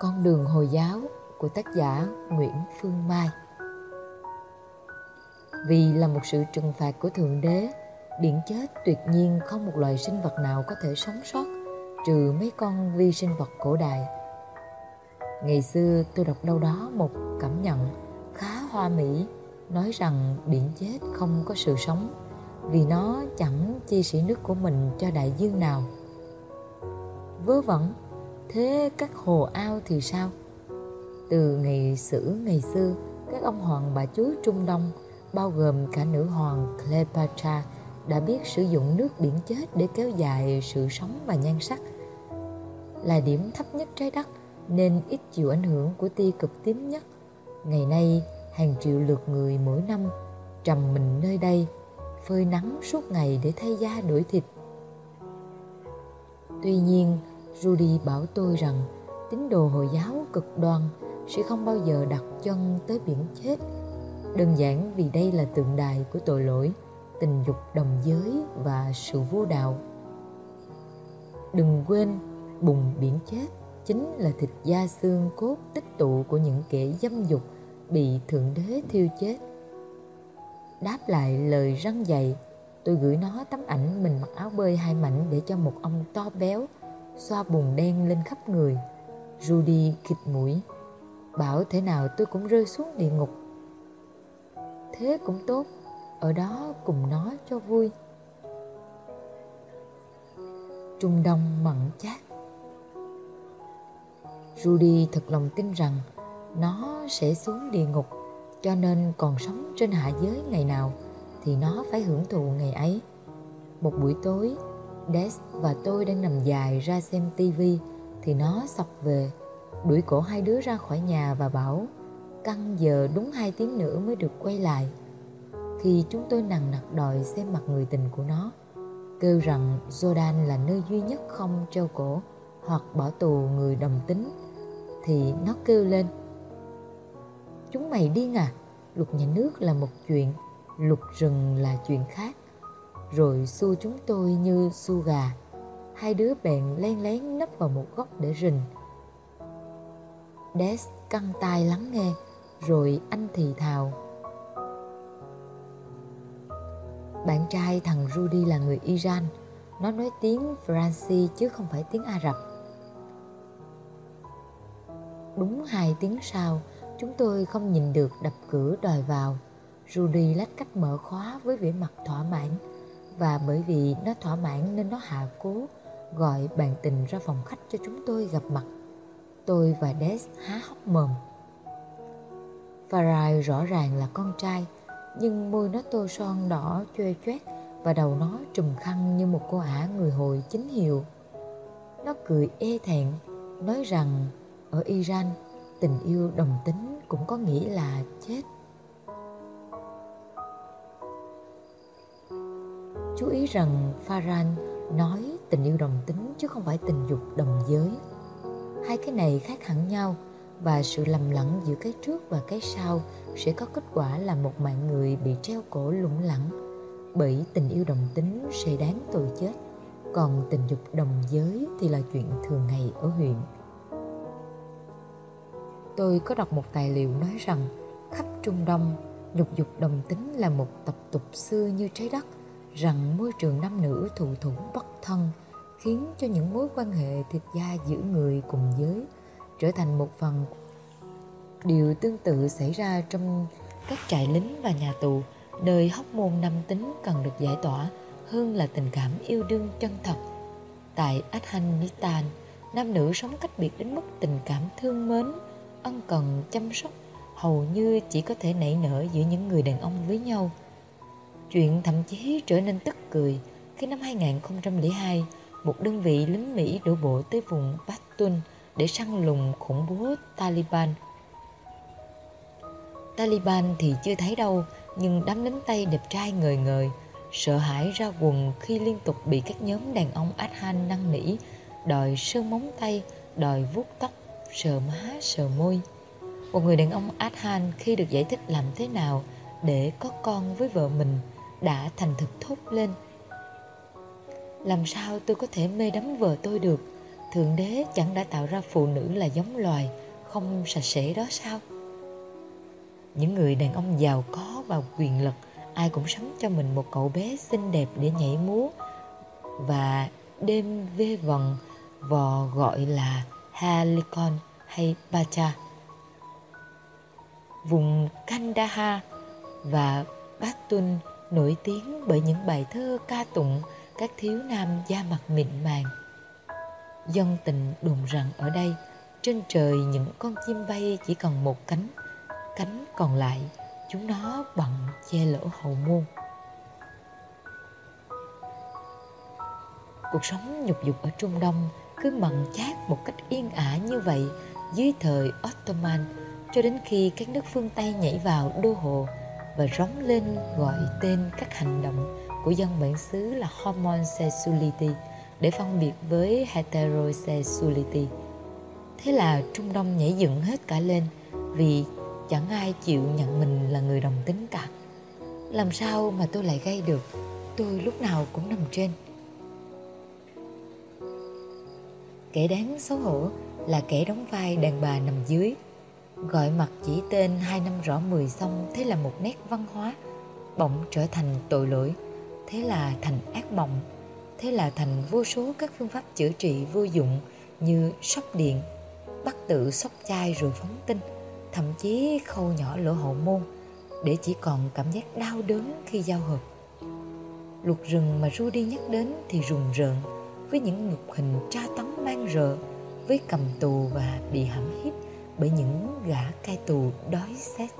Con đường Hồi giáo của tác giả Nguyễn Phương Mai Vì là một sự trừng phạt của Thượng Đế, biển chết tuyệt nhiên không một loài sinh vật nào có thể sống sót trừ mấy con vi sinh vật cổ đại. Ngày xưa tôi đọc đâu đó một cảm nhận khá hoa mỹ nói rằng biển chết không có sự sống vì nó chẳng chia sẻ nước của mình cho đại dương nào. Vớ vẩn, thế các hồ ao thì sao? Từ ngày sử ngày xưa, các ông hoàng bà chúa Trung Đông bao gồm cả nữ hoàng Cleopatra đã biết sử dụng nước biển chết để kéo dài sự sống và nhan sắc. Là điểm thấp nhất trái đất nên ít chịu ảnh hưởng của tia cực tím nhất. Ngày nay, hàng triệu lượt người mỗi năm trầm mình nơi đây, phơi nắng suốt ngày để thay da đổi thịt. Tuy nhiên, Rudy bảo tôi rằng tín đồ Hồi giáo cực đoan sẽ không bao giờ đặt chân tới biển chết. Đơn giản vì đây là tượng đài của tội lỗi, tình dục đồng giới và sự vô đạo. Đừng quên, bùng biển chết chính là thịt da xương cốt tích tụ của những kẻ dâm dục bị thượng đế thiêu chết. Đáp lại lời răng dạy, tôi gửi nó tấm ảnh mình mặc áo bơi hai mảnh để cho một ông to béo xoa bùn đen lên khắp người rudy khịt mũi. Bảo thế nào tôi cũng rơi xuống địa ngục. Thế cũng tốt, ở đó cùng nó cho vui. Trung đông mặn chát. Rudy thật lòng tin rằng nó sẽ xuống địa ngục, cho nên còn sống trên hạ giới ngày nào thì nó phải hưởng thụ ngày ấy. Một buổi tối des và tôi đang nằm dài ra xem tivi thì nó sọc về. Đuổi cổ hai đứa ra khỏi nhà và bảo, căng giờ đúng hai tiếng nữa mới được quay lại. Khi chúng tôi nằng nặc đòi xem mặt người tình của nó, kêu rằng Jordan là nơi duy nhất không treo cổ hoặc bỏ tù người đồng tính. Thì nó kêu lên, chúng mày điên à luật nhà nước là một chuyện, luật rừng là chuyện khác rồi xua chúng tôi như xua gà. Hai đứa bèn len lén nấp vào một góc để rình. Des căng tai lắng nghe, rồi anh thì thào. Bạn trai thằng Rudy là người Iran. Nó nói tiếng Franci chứ không phải tiếng Ả Rập. Đúng hai tiếng sau, chúng tôi không nhìn được đập cửa đòi vào. Rudy lách cách mở khóa với vẻ mặt thỏa mãn và bởi vì nó thỏa mãn nên nó hạ cố gọi bạn tình ra phòng khách cho chúng tôi gặp mặt Tôi và Des há hốc mồm. Farai rõ ràng là con trai, nhưng môi nó tô son đỏ choe choét và đầu nó trùm khăn như một cô ả người hồi chính hiệu. Nó cười e thẹn, nói rằng ở Iran tình yêu đồng tính cũng có nghĩa là chết. Chú ý rằng Faran nói tình yêu đồng tính chứ không phải tình dục đồng giới. Hai cái này khác hẳn nhau và sự lầm lẫn giữa cái trước và cái sau sẽ có kết quả là một mạng người bị treo cổ lủng lẳng, bởi tình yêu đồng tính sẽ đáng tội chết, còn tình dục đồng giới thì là chuyện thường ngày ở huyện. Tôi có đọc một tài liệu nói rằng khắp trung đông, nhục dục đồng tính là một tập tục xưa như trái đất rằng môi trường nam nữ thụ thủ bất thân khiến cho những mối quan hệ thịt da giữa người cùng giới trở thành một phần điều tương tự xảy ra trong các trại lính và nhà tù, nơi hóc môn nam tính cần được giải tỏa hơn là tình cảm yêu đương chân thật. Tại Afghanistan, nam nữ sống cách biệt đến mức tình cảm thương mến, ân cần, chăm sóc hầu như chỉ có thể nảy nở giữa những người đàn ông với nhau chuyện thậm chí trở nên tức cười khi năm 2002 một đơn vị lính Mỹ đổ bộ tới vùng Pashtun để săn lùng khủng bố Taliban. Taliban thì chưa thấy đâu, nhưng đám lính Tây đẹp trai ngời ngời, sợ hãi ra quần khi liên tục bị các nhóm đàn ông Afghan năn nỉ, đòi sơn móng tay, đòi vuốt tóc, sờ má, sờ môi. Một người đàn ông Afghan khi được giải thích làm thế nào để có con với vợ mình đã thành thực thốt lên – làm sao tôi có thể mê đắm vợ tôi được Thượng đế chẳng đã tạo ra phụ nữ là giống loài, không sạch sẽ đó sao? Những người đàn ông giàu có và quyền lực, ai cũng sắm cho mình một cậu bé xinh đẹp để nhảy múa và đêm vê vần, vò gọi là Helicon hay Bacha. Vùng Kandahar và Batun nổi tiếng bởi những bài thơ ca tụng các thiếu nam da mặt mịn màng. Dân tình đồn rằng ở đây, trên trời những con chim bay chỉ còn một cánh, cánh còn lại chúng nó bận che lỗ hậu môn. Cuộc sống nhục dục ở Trung Đông cứ mặn chát một cách yên ả như vậy dưới thời Ottoman cho đến khi các nước phương Tây nhảy vào đô hộ và rống lên gọi tên các hành động của dân bản xứ là homosexuality để phân biệt với heterosexuality. Thế là Trung Đông nhảy dựng hết cả lên vì chẳng ai chịu nhận mình là người đồng tính cả. Làm sao mà tôi lại gây được? Tôi lúc nào cũng nằm trên. Kẻ đáng xấu hổ là kẻ đóng vai đàn bà nằm dưới gọi mặt chỉ tên hai năm rõ mười xong, thế là một nét văn hóa bỗng trở thành tội lỗi. Thế là thành ác mộng. Thế là thành vô số các phương pháp chữa trị vô dụng như sóc điện, bắt tự sóc chai rồi phóng tinh, thậm chí khâu nhỏ lỗ hậu môn, để chỉ còn cảm giác đau đớn khi giao hợp. Luật rừng mà Rudy nhắc đến thì rùng rợn, với những ngục hình tra tấn mang rợ, với cầm tù và bị hãm hiếp bởi những gã cai tù đói xét.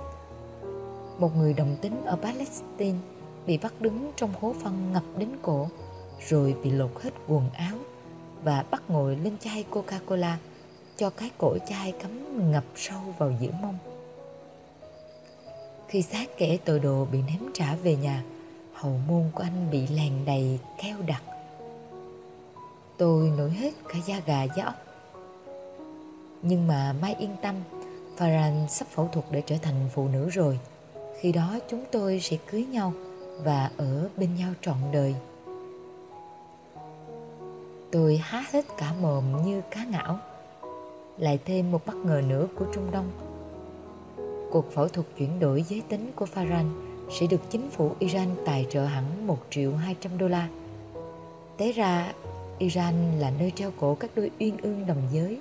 Một người đồng tính ở Palestine bị bắt đứng trong hố phân ngập đến cổ rồi bị lột hết quần áo và bắt ngồi lên chai Coca-Cola cho cái cổ chai cắm ngập sâu vào giữa mông. Khi xác kẻ tội đồ bị ném trả về nhà, hậu môn của anh bị lèn đầy keo đặc. Tôi nổi hết cả da gà da ốc nhưng mà Mai yên tâm, Farhan sắp phẫu thuật để trở thành phụ nữ rồi. Khi đó chúng tôi sẽ cưới nhau và ở bên nhau trọn đời. Tôi há hết cả mồm như cá ngảo, Lại thêm một bất ngờ nữa của Trung Đông. Cuộc phẫu thuật chuyển đổi giới tính của Farhan sẽ được chính phủ Iran tài trợ hẳn 1 triệu 200 đô la. Té ra, Iran là nơi treo cổ các đôi uyên ương đồng giới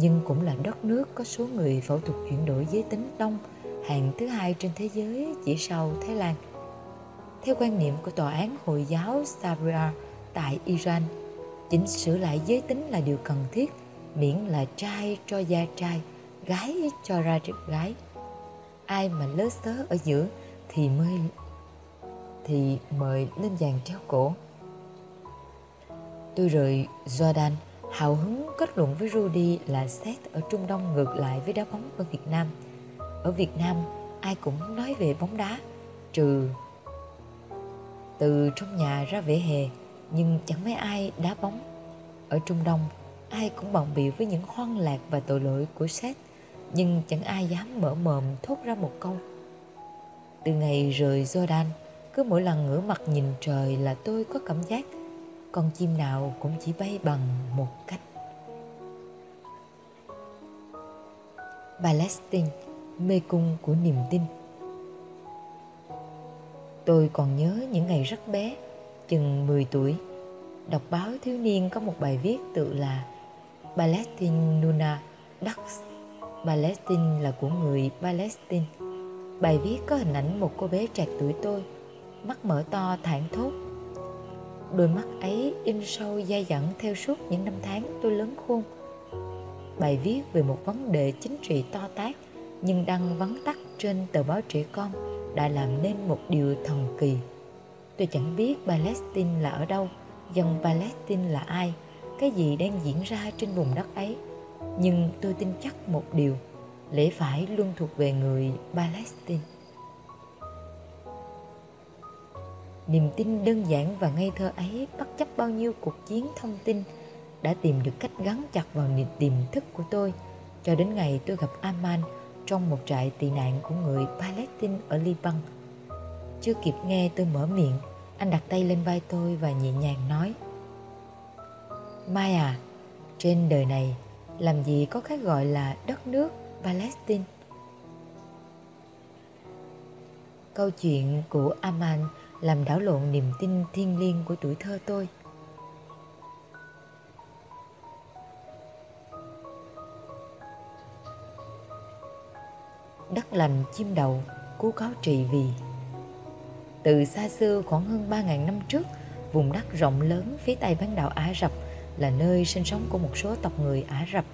nhưng cũng là đất nước có số người phẫu thuật chuyển đổi giới tính đông hàng thứ hai trên thế giới chỉ sau Thái Lan. Theo quan niệm của tòa án Hồi giáo Sharia tại Iran, chỉnh sửa lại giới tính là điều cần thiết miễn là trai cho da trai, gái cho ra gái. Ai mà lớ xớ ở giữa thì mới thì mời lên dàn treo cổ. Tôi rời Jordan hào hứng kết luận với Rudy là xét ở Trung Đông ngược lại với đá bóng ở Việt Nam. Ở Việt Nam, ai cũng nói về bóng đá, trừ từ trong nhà ra vỉa hè, nhưng chẳng mấy ai đá bóng. Ở Trung Đông, ai cũng bận biểu với những hoang lạc và tội lỗi của Seth, nhưng chẳng ai dám mở mồm thốt ra một câu. Từ ngày rời Jordan, cứ mỗi lần ngửa mặt nhìn trời là tôi có cảm giác con chim nào cũng chỉ bay bằng một cách. Palestine mê cung của niềm tin. Tôi còn nhớ những ngày rất bé, chừng 10 tuổi, đọc báo thiếu niên có một bài viết tự là Palestine Nuna Ducks Palestine là của người Palestine bài viết có hình ảnh một cô bé trạc tuổi tôi, mắt mở to, thảng thốt đôi mắt ấy in sâu dai dẳng theo suốt những năm tháng tôi lớn khôn. Bài viết về một vấn đề chính trị to tát, nhưng đăng vắn tắt trên tờ báo trẻ con, đã làm nên một điều thần kỳ. Tôi chẳng biết palestine là ở đâu dân palestine là ai, cái gì đang diễn ra trên vùng đất ấy. Nhưng tôi tin chắc một điều, lẽ phải luôn thuộc về người palestine. Niềm tin đơn giản và ngây thơ ấy bất chấp bao nhiêu cuộc chiến thông tin đã tìm được cách gắn chặt vào niềm tiềm thức của tôi cho đến ngày tôi gặp Aman trong một trại tị nạn của người Palestine ở Liban. Chưa kịp nghe tôi mở miệng, anh đặt tay lên vai tôi và nhẹ nhàng nói Mai à, trên đời này làm gì có cái gọi là đất nước Palestine. Câu chuyện của Aman làm đảo lộn niềm tin thiêng liêng của tuổi thơ tôi. Đất lành chim đầu, cú cáo trị vì từ xa xưa khoảng hơn 3.000 năm trước, vùng đất rộng lớn phía tây bán đảo Ả Rập là nơi sinh sống của một số tộc người Ả Rập.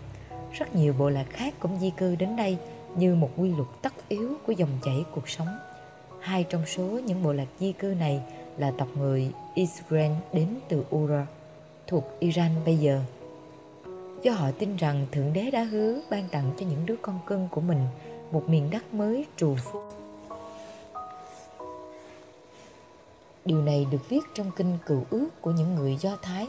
Rất nhiều bộ lạc khác cũng di cư đến đây như một quy luật tất yếu của dòng chảy cuộc sống. Hai trong số những bộ lạc di cư này là tộc người Israel đến từ Ura, thuộc Iran bây giờ. Do họ tin rằng Thượng Đế đã hứa ban tặng cho những đứa con cưng của mình một miền đất mới trù phú Điều này được viết trong kinh cựu ước của những người Do Thái.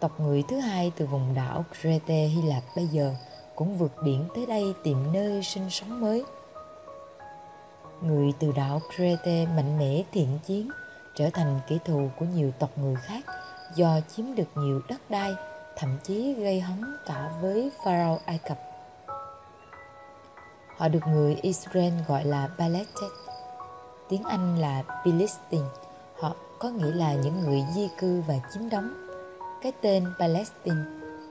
Tộc người thứ hai từ vùng đảo Crete Hy Lạp bây giờ cũng vượt biển tới đây tìm nơi sinh sống mới. Người từ đảo Crete mạnh mẽ thiện chiến, trở thành kẻ thù của nhiều tộc người khác do chiếm được nhiều đất đai, thậm chí gây hấn cả với Pharaoh Ai Cập. Họ được người Israel gọi là Palestine, tiếng Anh là Philistine Họ có nghĩa là những người di cư và chiếm đóng. Cái tên Palestine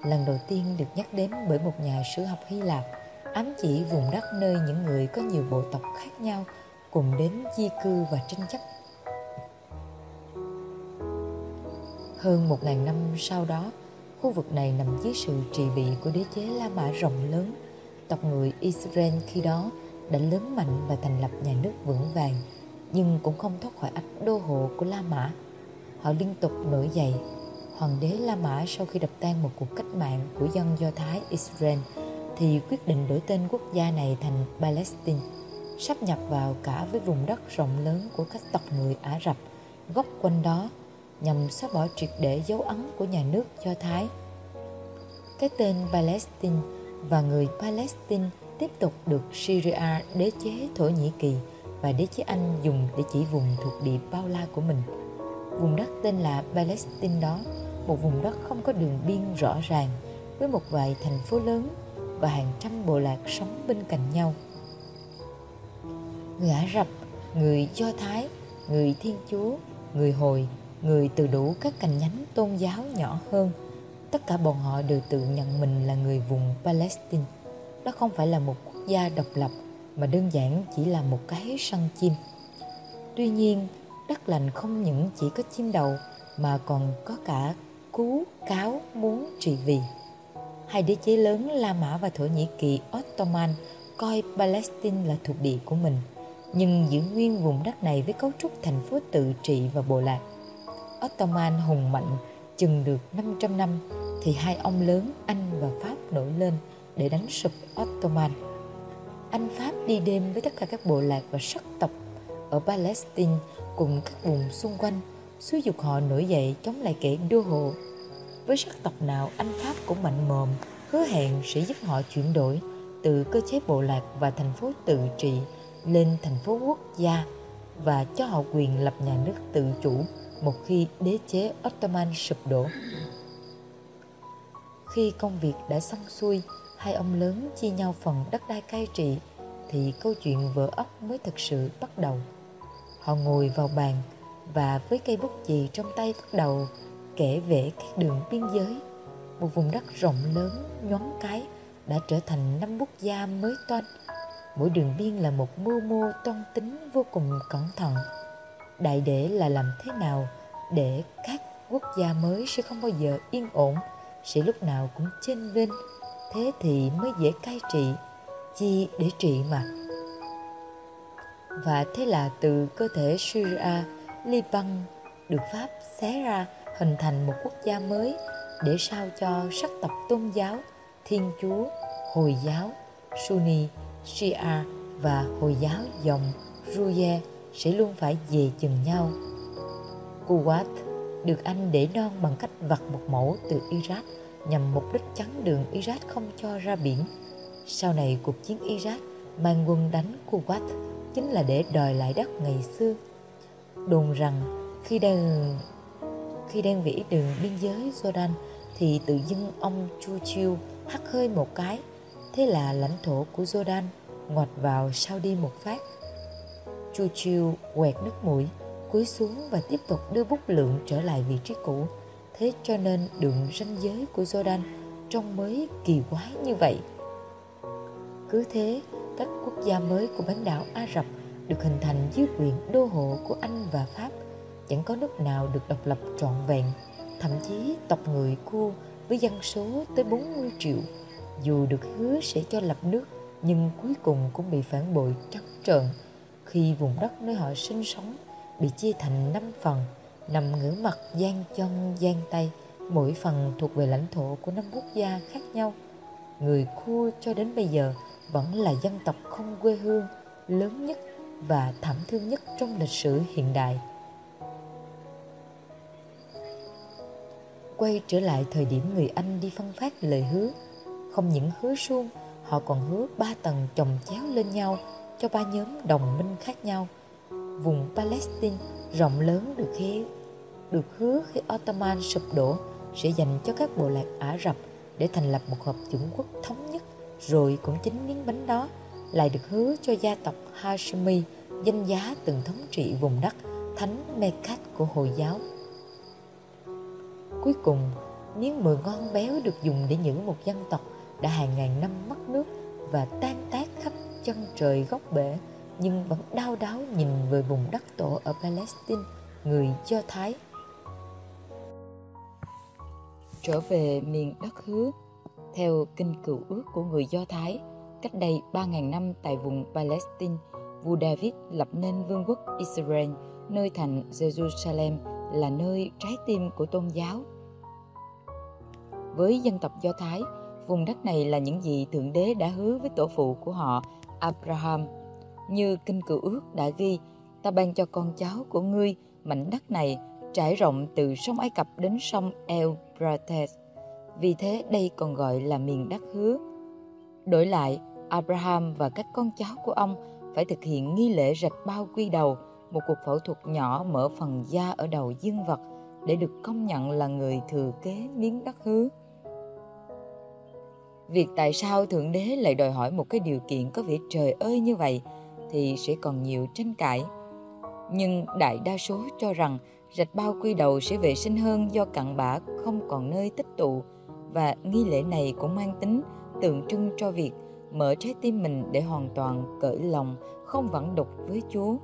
lần đầu tiên được nhắc đến bởi một nhà sử học Hy Lạp ám chỉ vùng đất nơi những người có nhiều bộ tộc khác nhau cùng đến di cư và tranh chấp. Hơn một ngàn năm sau đó, khu vực này nằm dưới sự trị vì của đế chế La Mã rộng lớn. Tộc người Israel khi đó đã lớn mạnh và thành lập nhà nước vững vàng nhưng cũng không thoát khỏi ách đô hộ của La Mã. Họ liên tục nổi dậy. Hoàng đế La Mã sau khi đập tan một cuộc cách mạng của dân Do Thái Israel thì quyết định đổi tên quốc gia này thành Palestine, sắp nhập vào cả với vùng đất rộng lớn của các tộc người Ả Rập gốc quanh đó nhằm xóa bỏ triệt để dấu ấn của nhà nước Do Thái. Cái tên Palestine và người Palestine tiếp tục được Syria đế chế Thổ Nhĩ Kỳ và đế chế Anh dùng để chỉ vùng thuộc địa bao la của mình. Vùng đất tên là Palestine đó, một vùng đất không có đường biên rõ ràng, với một vài thành phố lớn và hàng trăm bộ lạc sống bên cạnh nhau. Người Ả Rập, người Do Thái, người Thiên Chúa, người Hồi, người từ đủ các cành nhánh tôn giáo nhỏ hơn, tất cả bọn họ đều tự nhận mình là người vùng Palestine. Đó không phải là một quốc gia độc lập mà đơn giản chỉ là một cái sân chim. Tuy nhiên, đất lành không những chỉ có chim đầu mà còn có cả cú cáo muốn trị vì. Hai đế chế lớn La Mã và Thổ Nhĩ Kỳ Ottoman coi Palestine là thuộc địa của mình, nhưng giữ nguyên vùng đất này với cấu trúc thành phố tự trị và bộ lạc. Ottoman hùng mạnh chừng được 500 năm thì hai ông lớn Anh và Pháp nổi lên để đánh sụp Ottoman. Anh Pháp đi đêm với tất cả các bộ lạc và sắc tộc ở Palestine cùng các vùng xung quanh, xúi dục họ nổi dậy chống lại kẻ đô hộ. Với sắc tộc nào, anh Pháp cũng mạnh mồm, hứa hẹn sẽ giúp họ chuyển đổi từ cơ chế bộ lạc và thành phố tự trị lên thành phố quốc gia và cho họ quyền lập nhà nước tự chủ một khi đế chế Ottoman sụp đổ. Khi công việc đã xong xuôi, hai ông lớn chia nhau phần đất đai cai trị thì câu chuyện vỡ ốc mới thực sự bắt đầu. Họ ngồi vào bàn và với cây bút chì trong tay bắt đầu kể vẽ các đường biên giới. Một vùng đất rộng lớn nhoáng cái đã trở thành năm quốc gia mới toanh. Mỗi đường biên là một mưu mô toan tính vô cùng cẩn thận. Đại để là làm thế nào để các quốc gia mới sẽ không bao giờ yên ổn, sẽ lúc nào cũng chênh vênh, thế thì mới dễ cai trị chi để trị mà và thế là từ cơ thể Syria, Liban được Pháp xé ra hình thành một quốc gia mới để sao cho sắc tộc tôn giáo Thiên Chúa, Hồi giáo, Sunni, Shia và Hồi giáo dòng Ruye sẽ luôn phải về chừng nhau. Kuwait được Anh để non bằng cách vặt một mẫu từ Iraq nhằm mục đích chắn đường Iraq không cho ra biển sau này, cuộc chiến Iraq mang quân đánh Kuwait chính là để đòi lại đất ngày xưa. Đồn rằng khi đang khi đang vĩ đường biên giới Jordan thì tự dưng ông Chu Chiêu hắt hơi một cái. Thế là lãnh thổ của Jordan ngoặt vào sau đi một phát. Chu Chiêu quẹt nước mũi, cúi xuống và tiếp tục đưa bút lượng trở lại vị trí cũ. Thế cho nên đường ranh giới của Jordan trông mới kỳ quái như vậy. Cứ thế, các quốc gia mới của bán đảo Ả Rập được hình thành dưới quyền đô hộ của Anh và Pháp. Chẳng có nước nào được độc lập trọn vẹn, thậm chí tộc người Cu với dân số tới 40 triệu, dù được hứa sẽ cho lập nước, nhưng cuối cùng cũng bị phản bội trắng trợn. Khi vùng đất nơi họ sinh sống bị chia thành năm phần, nằm ngửa mặt gian chân, gian tay, mỗi phần thuộc về lãnh thổ của năm quốc gia khác nhau. Người khua cho đến bây giờ vẫn là dân tộc không quê hương, lớn nhất và thảm thương nhất trong lịch sử hiện đại. Quay trở lại thời điểm người anh đi phân phát lời hứa không những hứa suông họ còn hứa ba tầng chồng chéo lên nhau cho ba nhóm đồng minh khác nhau vùng Palestine rộng lớn được hứa được hứa khi Ottoman sụp đổ sẽ dành cho các bộ lạc Ả Rập để thành lập một hợp chủng quốc thống nhất rồi cũng chính miếng bánh đó lại được hứa cho gia tộc Hashemi danh giá từng thống trị vùng đất thánh Mecca của Hồi giáo. Cuối cùng, miếng mười ngon béo được dùng để nhử một dân tộc đã hàng ngàn năm mất nước và tan tác khắp chân trời góc bể nhưng vẫn đau đáu nhìn về vùng đất tổ ở Palestine, người Do Thái. Trở về miền đất hứa, theo kinh cựu ước của người Do Thái, cách đây 3.000 năm tại vùng Palestine, vua David lập nên vương quốc Israel, nơi thành Jerusalem là nơi trái tim của tôn giáo. Với dân tộc Do Thái, Vùng đất này là những gì Thượng Đế đã hứa với tổ phụ của họ, Abraham. Như Kinh Cựu Ước đã ghi, ta ban cho con cháu của ngươi mảnh đất này trải rộng từ sông Ai Cập đến sông Euphrates. Vì thế đây còn gọi là miền đất hứa. Đổi lại, Abraham và các con cháu của ông phải thực hiện nghi lễ rạch bao quy đầu, một cuộc phẫu thuật nhỏ mở phần da ở đầu dương vật để được công nhận là người thừa kế miếng đất hứa việc tại sao thượng đế lại đòi hỏi một cái điều kiện có vẻ trời ơi như vậy thì sẽ còn nhiều tranh cãi nhưng đại đa số cho rằng rạch bao quy đầu sẽ vệ sinh hơn do cặn bã không còn nơi tích tụ và nghi lễ này cũng mang tính tượng trưng cho việc mở trái tim mình để hoàn toàn cởi lòng không vẫn đục với Chúa.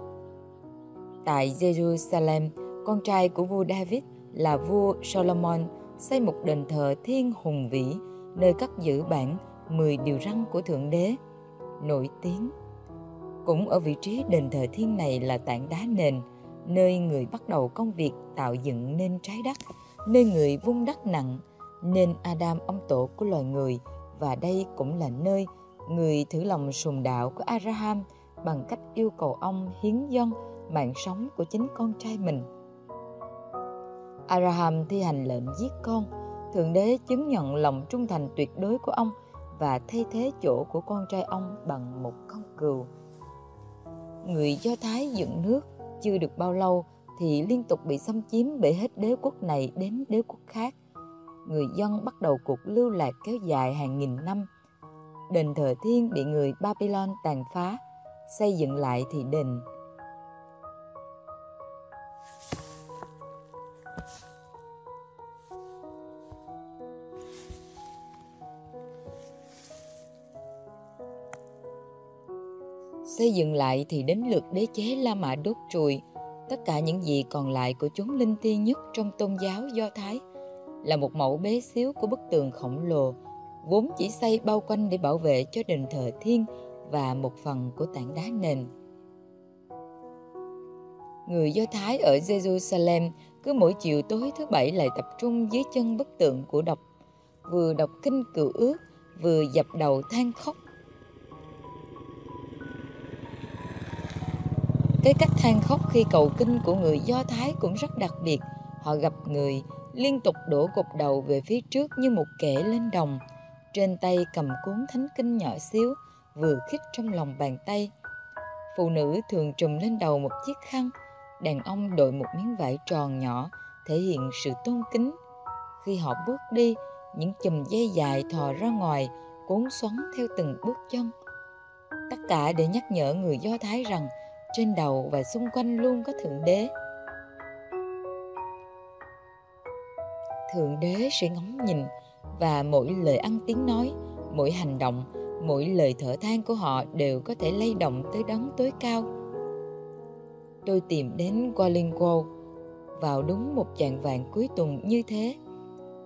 Tại Jerusalem, con trai của vua David là vua Solomon xây một đền thờ thiên hùng vĩ nơi cất giữ bản 10 điều răn của Thượng Đế, nổi tiếng. Cũng ở vị trí đền thờ thiên này là tảng đá nền, nơi người bắt đầu công việc tạo dựng nên trái đất, nơi người vung đất nặng, nên Adam ông tổ của loài người và đây cũng là nơi người thử lòng sùng đạo của Abraham bằng cách yêu cầu ông hiến dâng mạng sống của chính con trai mình. Abraham thi hành lệnh giết con Thượng đế chứng nhận lòng trung thành tuyệt đối của ông và thay thế chỗ của con trai ông bằng một con cừu. Người Do Thái dựng nước chưa được bao lâu thì liên tục bị xâm chiếm bởi hết đế quốc này đến đế quốc khác. Người dân bắt đầu cuộc lưu lạc kéo dài hàng nghìn năm. Đền thờ thiên bị người Babylon tàn phá, xây dựng lại thì đền xây dựng lại thì đến lượt đế chế La Mã đốt trùi tất cả những gì còn lại của chúng linh thiêng nhất trong tôn giáo Do Thái là một mẫu bé xíu của bức tường khổng lồ vốn chỉ xây bao quanh để bảo vệ cho đền thờ thiên và một phần của tảng đá nền. Người Do Thái ở Jerusalem cứ mỗi chiều tối thứ bảy lại tập trung dưới chân bức tượng của độc, vừa đọc kinh cựu ước, vừa dập đầu than khóc Cái cách than khóc khi cầu kinh của người Do Thái cũng rất đặc biệt. Họ gặp người liên tục đổ gục đầu về phía trước như một kẻ lên đồng. Trên tay cầm cuốn thánh kinh nhỏ xíu, vừa khít trong lòng bàn tay. Phụ nữ thường trùm lên đầu một chiếc khăn, đàn ông đội một miếng vải tròn nhỏ, thể hiện sự tôn kính. khi họ bước đi những chùm dây dài thò ra ngoài cuốn xoắn theo từng bước chân tất cả để nhắc nhở người do thái rằng trên đầu và xung quanh luôn có thượng đế. Thượng đế sẽ ngóng nhìn và mỗi lời ăn tiếng nói, mỗi hành động, mỗi lời thở than của họ đều có thể lay động tới đấng tối cao. Tôi tìm đến Wallingford vào đúng một chạng vàng cuối tuần như thế.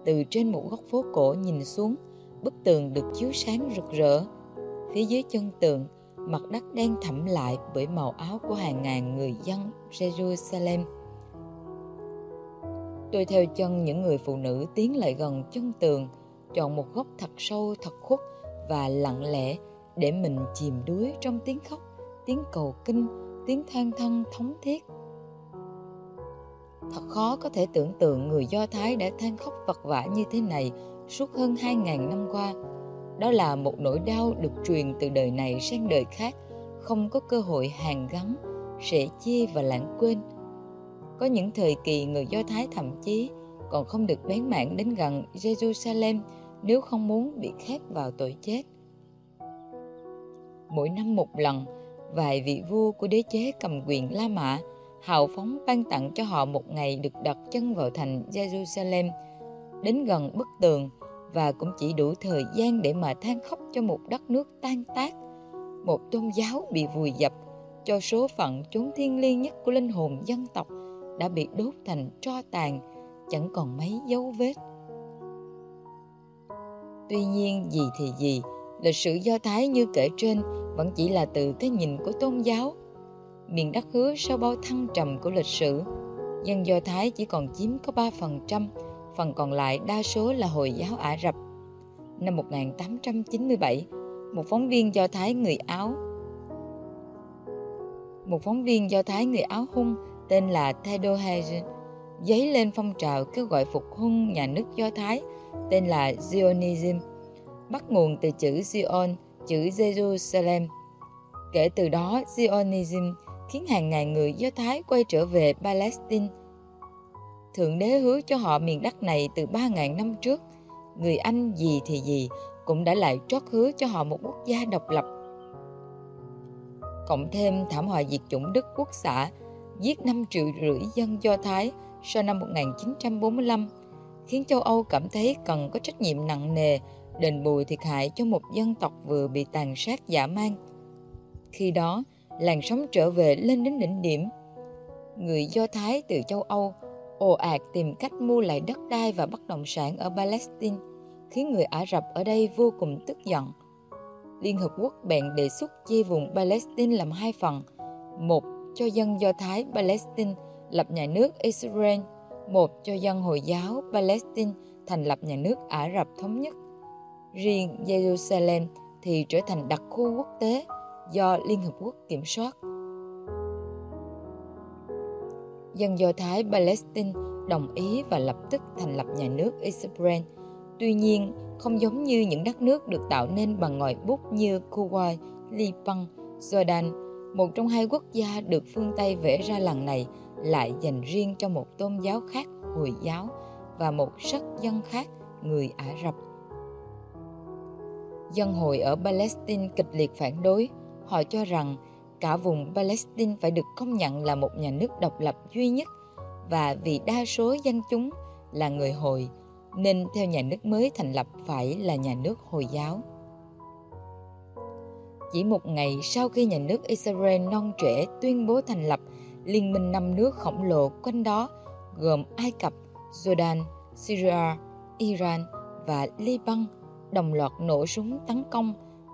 Từ trên một góc phố cổ nhìn xuống, bức tường được chiếu sáng rực rỡ. Phía dưới chân tường mặt đất đen thẫm lại bởi màu áo của hàng ngàn người dân Jerusalem. Tôi theo chân những người phụ nữ tiến lại gần chân tường, chọn một góc thật sâu, thật khuất và lặng lẽ để mình chìm đuối trong tiếng khóc, tiếng cầu kinh, tiếng than thân thống thiết. Thật khó có thể tưởng tượng người Do Thái đã than khóc vật vã như thế này suốt hơn 2.000 năm qua đó là một nỗi đau được truyền từ đời này sang đời khác. Không có cơ hội hàn gắn, sẻ chia và lãng quên. Có những thời kỳ người do thái thậm chí còn không được bén mảng đến gần jerusalem nếu không muốn bị khép vào tội chết. Mỗi năm một lần, vài vị vua của đế chế cầm quyền La Mã hào phóng ban tặng cho họ một ngày được đặt chân vào thành Jerusalem, đến gần bức tường và cũng chỉ đủ thời gian để mà than khóc cho một đất nước tan tác, một tôn giáo bị vùi dập, cho số phận chốn thiên liêng nhất của linh hồn dân tộc đã bị đốt thành tro tàn, chẳng còn mấy dấu vết. Tuy nhiên gì thì gì, lịch sử Do Thái như kể trên vẫn chỉ là từ cái nhìn của tôn giáo. Miền đất hứa sau bao thăng trầm của lịch sử, dân Do Thái chỉ còn chiếm có 3%, phần còn lại đa số là Hồi giáo Ả Rập. Năm 1897, một phóng viên Do Thái người Áo một phóng viên Do Thái người Áo Hung tên là Theodore Herzl, dấy lên phong trào kêu gọi phục hưng nhà nước Do Thái tên là Zionism, bắt nguồn từ chữ Zion, chữ Jerusalem. Kể từ đó, Zionism khiến hàng ngàn người Do Thái quay trở về Palestine – Thượng đế hứa cho họ miền đất này từ 3.000 năm trước. Người Anh gì thì gì cũng đã lại trót hứa cho họ một quốc gia độc lập. Cộng thêm thảm họa diệt chủng Đức quốc xã, giết 5 triệu rưỡi dân Do Thái sau năm 1945, khiến châu Âu cảm thấy cần có trách nhiệm nặng nề đền bù thiệt hại cho một dân tộc vừa bị tàn sát dã man. Khi đó, làn sóng trở về lên đến đỉnh điểm. Người Do Thái từ châu Âu ồ ạt tìm cách mua lại đất đai và bất động sản ở Palestine, khiến người Ả Rập ở đây vô cùng tức giận. Liên Hợp Quốc bèn đề xuất chia vùng Palestine làm hai phần, một cho dân Do Thái Palestine lập nhà nước Israel, một cho dân Hồi giáo Palestine thành lập nhà nước Ả Rập thống nhất. Riêng Jerusalem thì trở thành đặc khu quốc tế do Liên Hợp Quốc kiểm soát dân Do Thái Palestine đồng ý và lập tức thành lập nhà nước Israel. Tuy nhiên, không giống như những đất nước được tạo nên bằng ngòi bút như Kuwait, Liban, Jordan, một trong hai quốc gia được phương Tây vẽ ra lần này lại dành riêng cho một tôn giáo khác Hồi giáo và một sắc dân khác người Ả Rập. Dân Hồi ở Palestine kịch liệt phản đối, họ cho rằng cả vùng Palestine phải được công nhận là một nhà nước độc lập duy nhất và vì đa số dân chúng là người Hồi nên theo nhà nước mới thành lập phải là nhà nước Hồi giáo. Chỉ một ngày sau khi nhà nước Israel non trẻ tuyên bố thành lập liên minh năm nước khổng lồ quanh đó gồm Ai Cập, Jordan, Syria, Iran và Liban đồng loạt nổ súng tấn công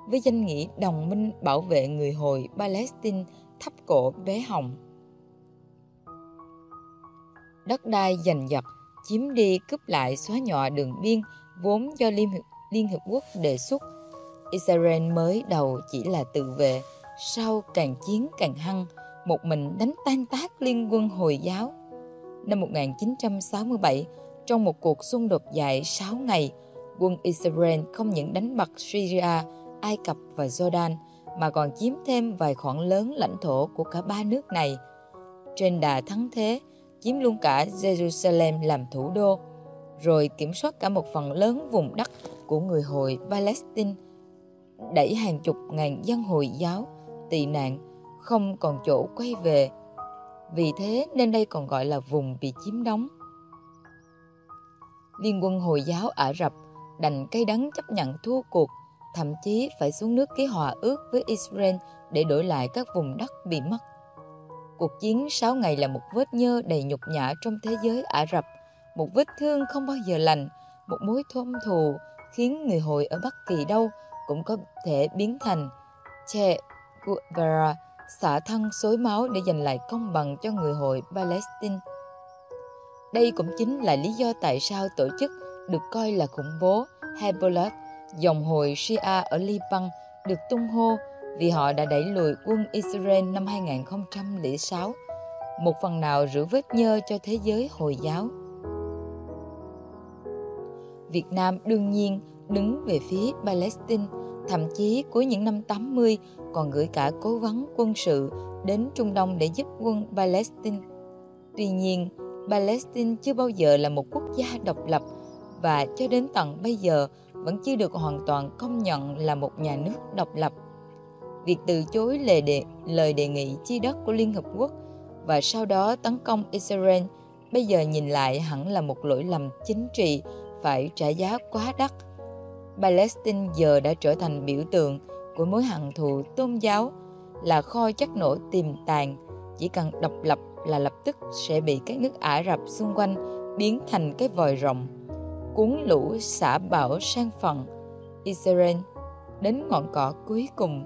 với danh nghĩa đồng minh bảo vệ người Hồi Palestine thấp cổ bé hồng. Đất đai giành giật, chiếm đi cướp lại xóa nhọa đường biên vốn do Liên, Liên Hiệp Quốc đề xuất. Israel mới đầu chỉ là tự vệ, sau càng chiến càng hăng, một mình đánh tan tác liên quân Hồi giáo. Năm 1967, trong một cuộc xung đột dài 6 ngày, quân Israel không những đánh bật Syria Ai Cập và Jordan mà còn chiếm thêm vài khoảng lớn lãnh thổ của cả ba nước này. Trên đà thắng thế, chiếm luôn cả Jerusalem làm thủ đô. rồi kiểm soát cả một phần lớn vùng đất của người Hồi Palestine, đẩy hàng chục ngàn dân Hồi giáo tị nạn không còn chỗ quay về. Vì thế nên đây còn gọi là vùng bị chiếm đóng. Liên quân Hồi giáo Ả Rập đành cay đắng chấp nhận thua cuộc, thậm chí phải xuống nước ký hòa ước với Israel để đổi lại các vùng đất bị mất. Cuộc chiến 6 ngày là một vết nhơ đầy nhục nhã trong thế giới Ả Rập, một vết thương không bao giờ lành, một mối thâm thù khiến người Hồi ở bất kỳ đâu cũng có thể biến thành Che Guevara xả thân xối máu để giành lại công bằng cho người Hồi Palestine. Đây cũng chính là lý do tại sao tổ chức được coi là khủng bố Hezbollah, dòng hồi Shia ở Liban, được tung hô vì họ đã đẩy lùi quân Israel năm 2006, một phần nào rửa vết nhơ cho thế giới Hồi giáo. Việt Nam đương nhiên đứng về phía Palestine, thậm chí cuối những năm 80 còn gửi cả cố vấn quân sự đến Trung Đông để giúp quân Palestine. Tuy nhiên, Palestine chưa bao giờ là một quốc gia độc lập và cho đến tận bây giờ vẫn chưa được hoàn toàn công nhận là một nhà nước độc lập. Việc từ chối lời đề, lời đề nghị chia đất của Liên Hợp Quốc và sau đó tấn công Israel bây giờ nhìn lại hẳn là một lỗi lầm chính trị phải trả giá quá đắt. Palestine giờ đã trở thành biểu tượng của mối hận thù tôn giáo, là kho chất nổ tiềm tàng, chỉ cần độc lập là lập tức sẽ bị các nước Ả Rập xung quanh biến thành cái vòi rồng, cuốn lũ xả bão sang phần Israel đến ngọn cỏ cuối cùng.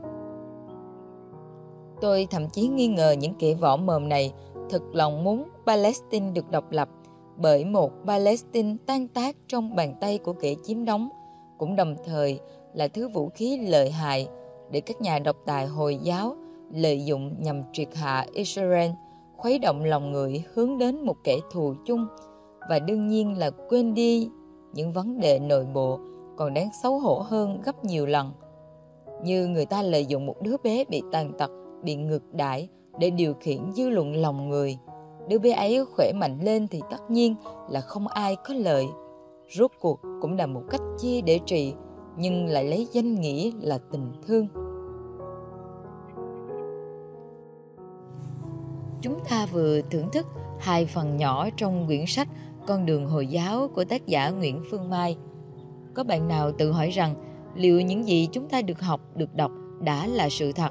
Tôi thậm chí nghi ngờ những kẻ võ mồm này thực lòng muốn Palestine được độc lập, bởi một Palestine tan tác trong bàn tay của kẻ chiếm đóng cũng đồng thời là thứ vũ khí lợi hại để các nhà độc tài Hồi giáo lợi dụng nhằm triệt hạ Israel, khuấy động lòng người hướng đến một kẻ thù chung và đương nhiên là quên đi những vấn đề nội bộ còn đáng xấu hổ hơn gấp nhiều lần. Như người ta lợi dụng một đứa bé bị tàn tật, bị ngược đãi để điều khiển dư luận lòng người. Đứa bé ấy khỏe mạnh lên thì tất nhiên là không ai có lợi. Rốt cuộc cũng là một cách chia để trị, nhưng lại lấy danh nghĩa là tình thương. Chúng ta vừa thưởng thức hai phần nhỏ trong quyển sách con đường Hồi giáo của tác giả Nguyễn Phương Mai. Có bạn nào tự hỏi rằng liệu những gì chúng ta được học, được đọc đã là sự thật?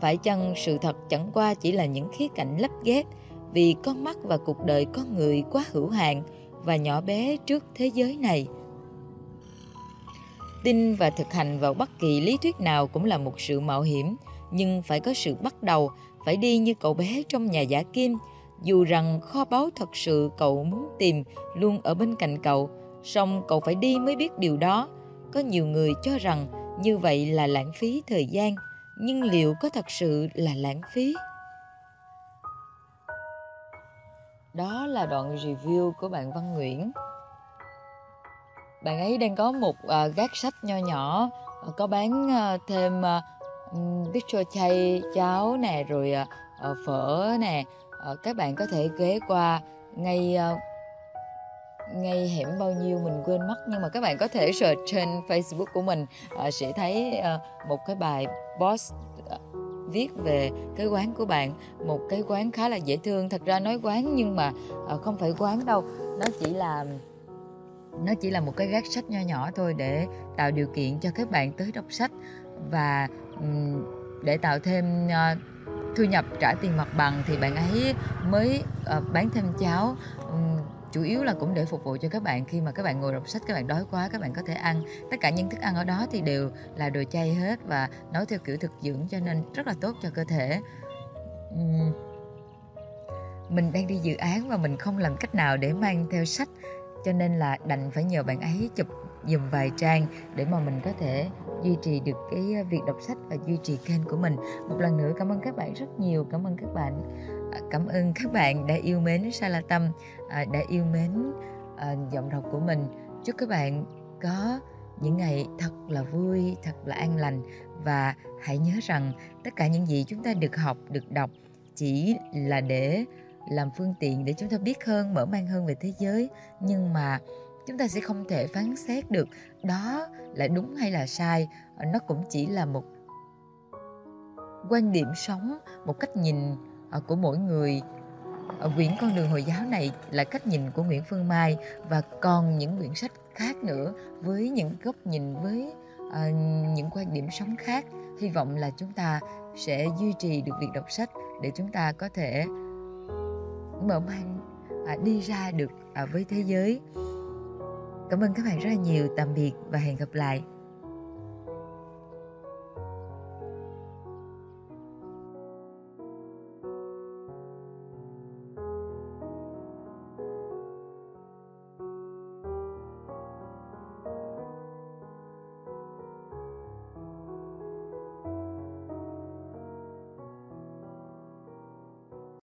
Phải chăng sự thật chẳng qua chỉ là những khía cạnh lấp ghép vì con mắt và cuộc đời con người quá hữu hạn và nhỏ bé trước thế giới này? Tin và thực hành vào bất kỳ lý thuyết nào cũng là một sự mạo hiểm, nhưng phải có sự bắt đầu phải đi như cậu bé trong nhà giả kim dù rằng kho báu thật sự cậu muốn tìm luôn ở bên cạnh cậu song cậu phải đi mới biết điều đó. Có nhiều người cho rằng như vậy là lãng phí thời gian nhưng liệu có thật sự là lãng phí? Đó là đoạn review của bạn văn nguyễn. Bạn ấy đang có một uh, gác sách nho nhỏ uh, có bán uh, thêm uh, biết chay cháo nè rồi uh, phở nè Ờ, các bạn có thể ghé qua ngay ờ, ngay hẻm bao nhiêu mình quên mất nhưng mà các bạn có thể search trên Facebook của mình uh, sẽ thấy uh, một cái bài boss uh, viết về cái quán của bạn. Một cái quán khá là dễ thương thật ra nói quán nhưng mà uh, không phải quán đâu. Nó chỉ là nó chỉ là một cái gác sách nho nhỏ thôi để tạo điều kiện cho các bạn tới đọc sách và để tạo thêm thu nhập trả tiền mặt bằng thì bạn ấy mới uh, bán thêm cháo. Chủ yếu là cũng để phục vụ cho các bạn khi mà các bạn ngồi đọc sách các bạn đói quá các bạn có thể ăn. Tất cả những thức ăn ở đó thì đều là đồ chay hết và nấu theo kiểu thực dưỡng cho nên rất là tốt cho cơ thể. Mình đang đi dự án và mình không làm cách nào để mang theo sách cho nên là đành phải nhờ bạn ấy chụp dùm vài trang để mà mình có thể duy trì được cái ờ, việc đọc sách và duy trì kênh của mình. Một lần nữa cảm ơn các bạn rất nhiều, cảm ơn các bạn à, cảm ơn các bạn đã yêu mến Sa La Tâm à, đã yêu mến ờ, giọng đọc của mình. Chúc các bạn có những ngày thật là vui, thật là an lành và hãy nhớ rằng tất cả những gì chúng ta được học, được đọc chỉ là để làm phương tiện để chúng ta biết hơn, mở mang hơn về thế giới. Nhưng mà chúng ta sẽ không thể phán xét được đó là đúng hay là sai. Ờ, nó cũng chỉ là một quan điểm sống một cách nhìn ờ, của mỗi người. Ở quyển con đường hồi giáo này là cách nhìn của nguyễn phương mai và còn những quyển sách khác nữa với những góc nhìn với uh, những quan điểm sống khác. Hy vọng là chúng ta sẽ duy trì được việc đọc sách để chúng ta có thể mở mang à, đi ra được à, với thế giới cảm ơn các bạn rất là nhiều. Tạm biệt và hẹn gặp lại.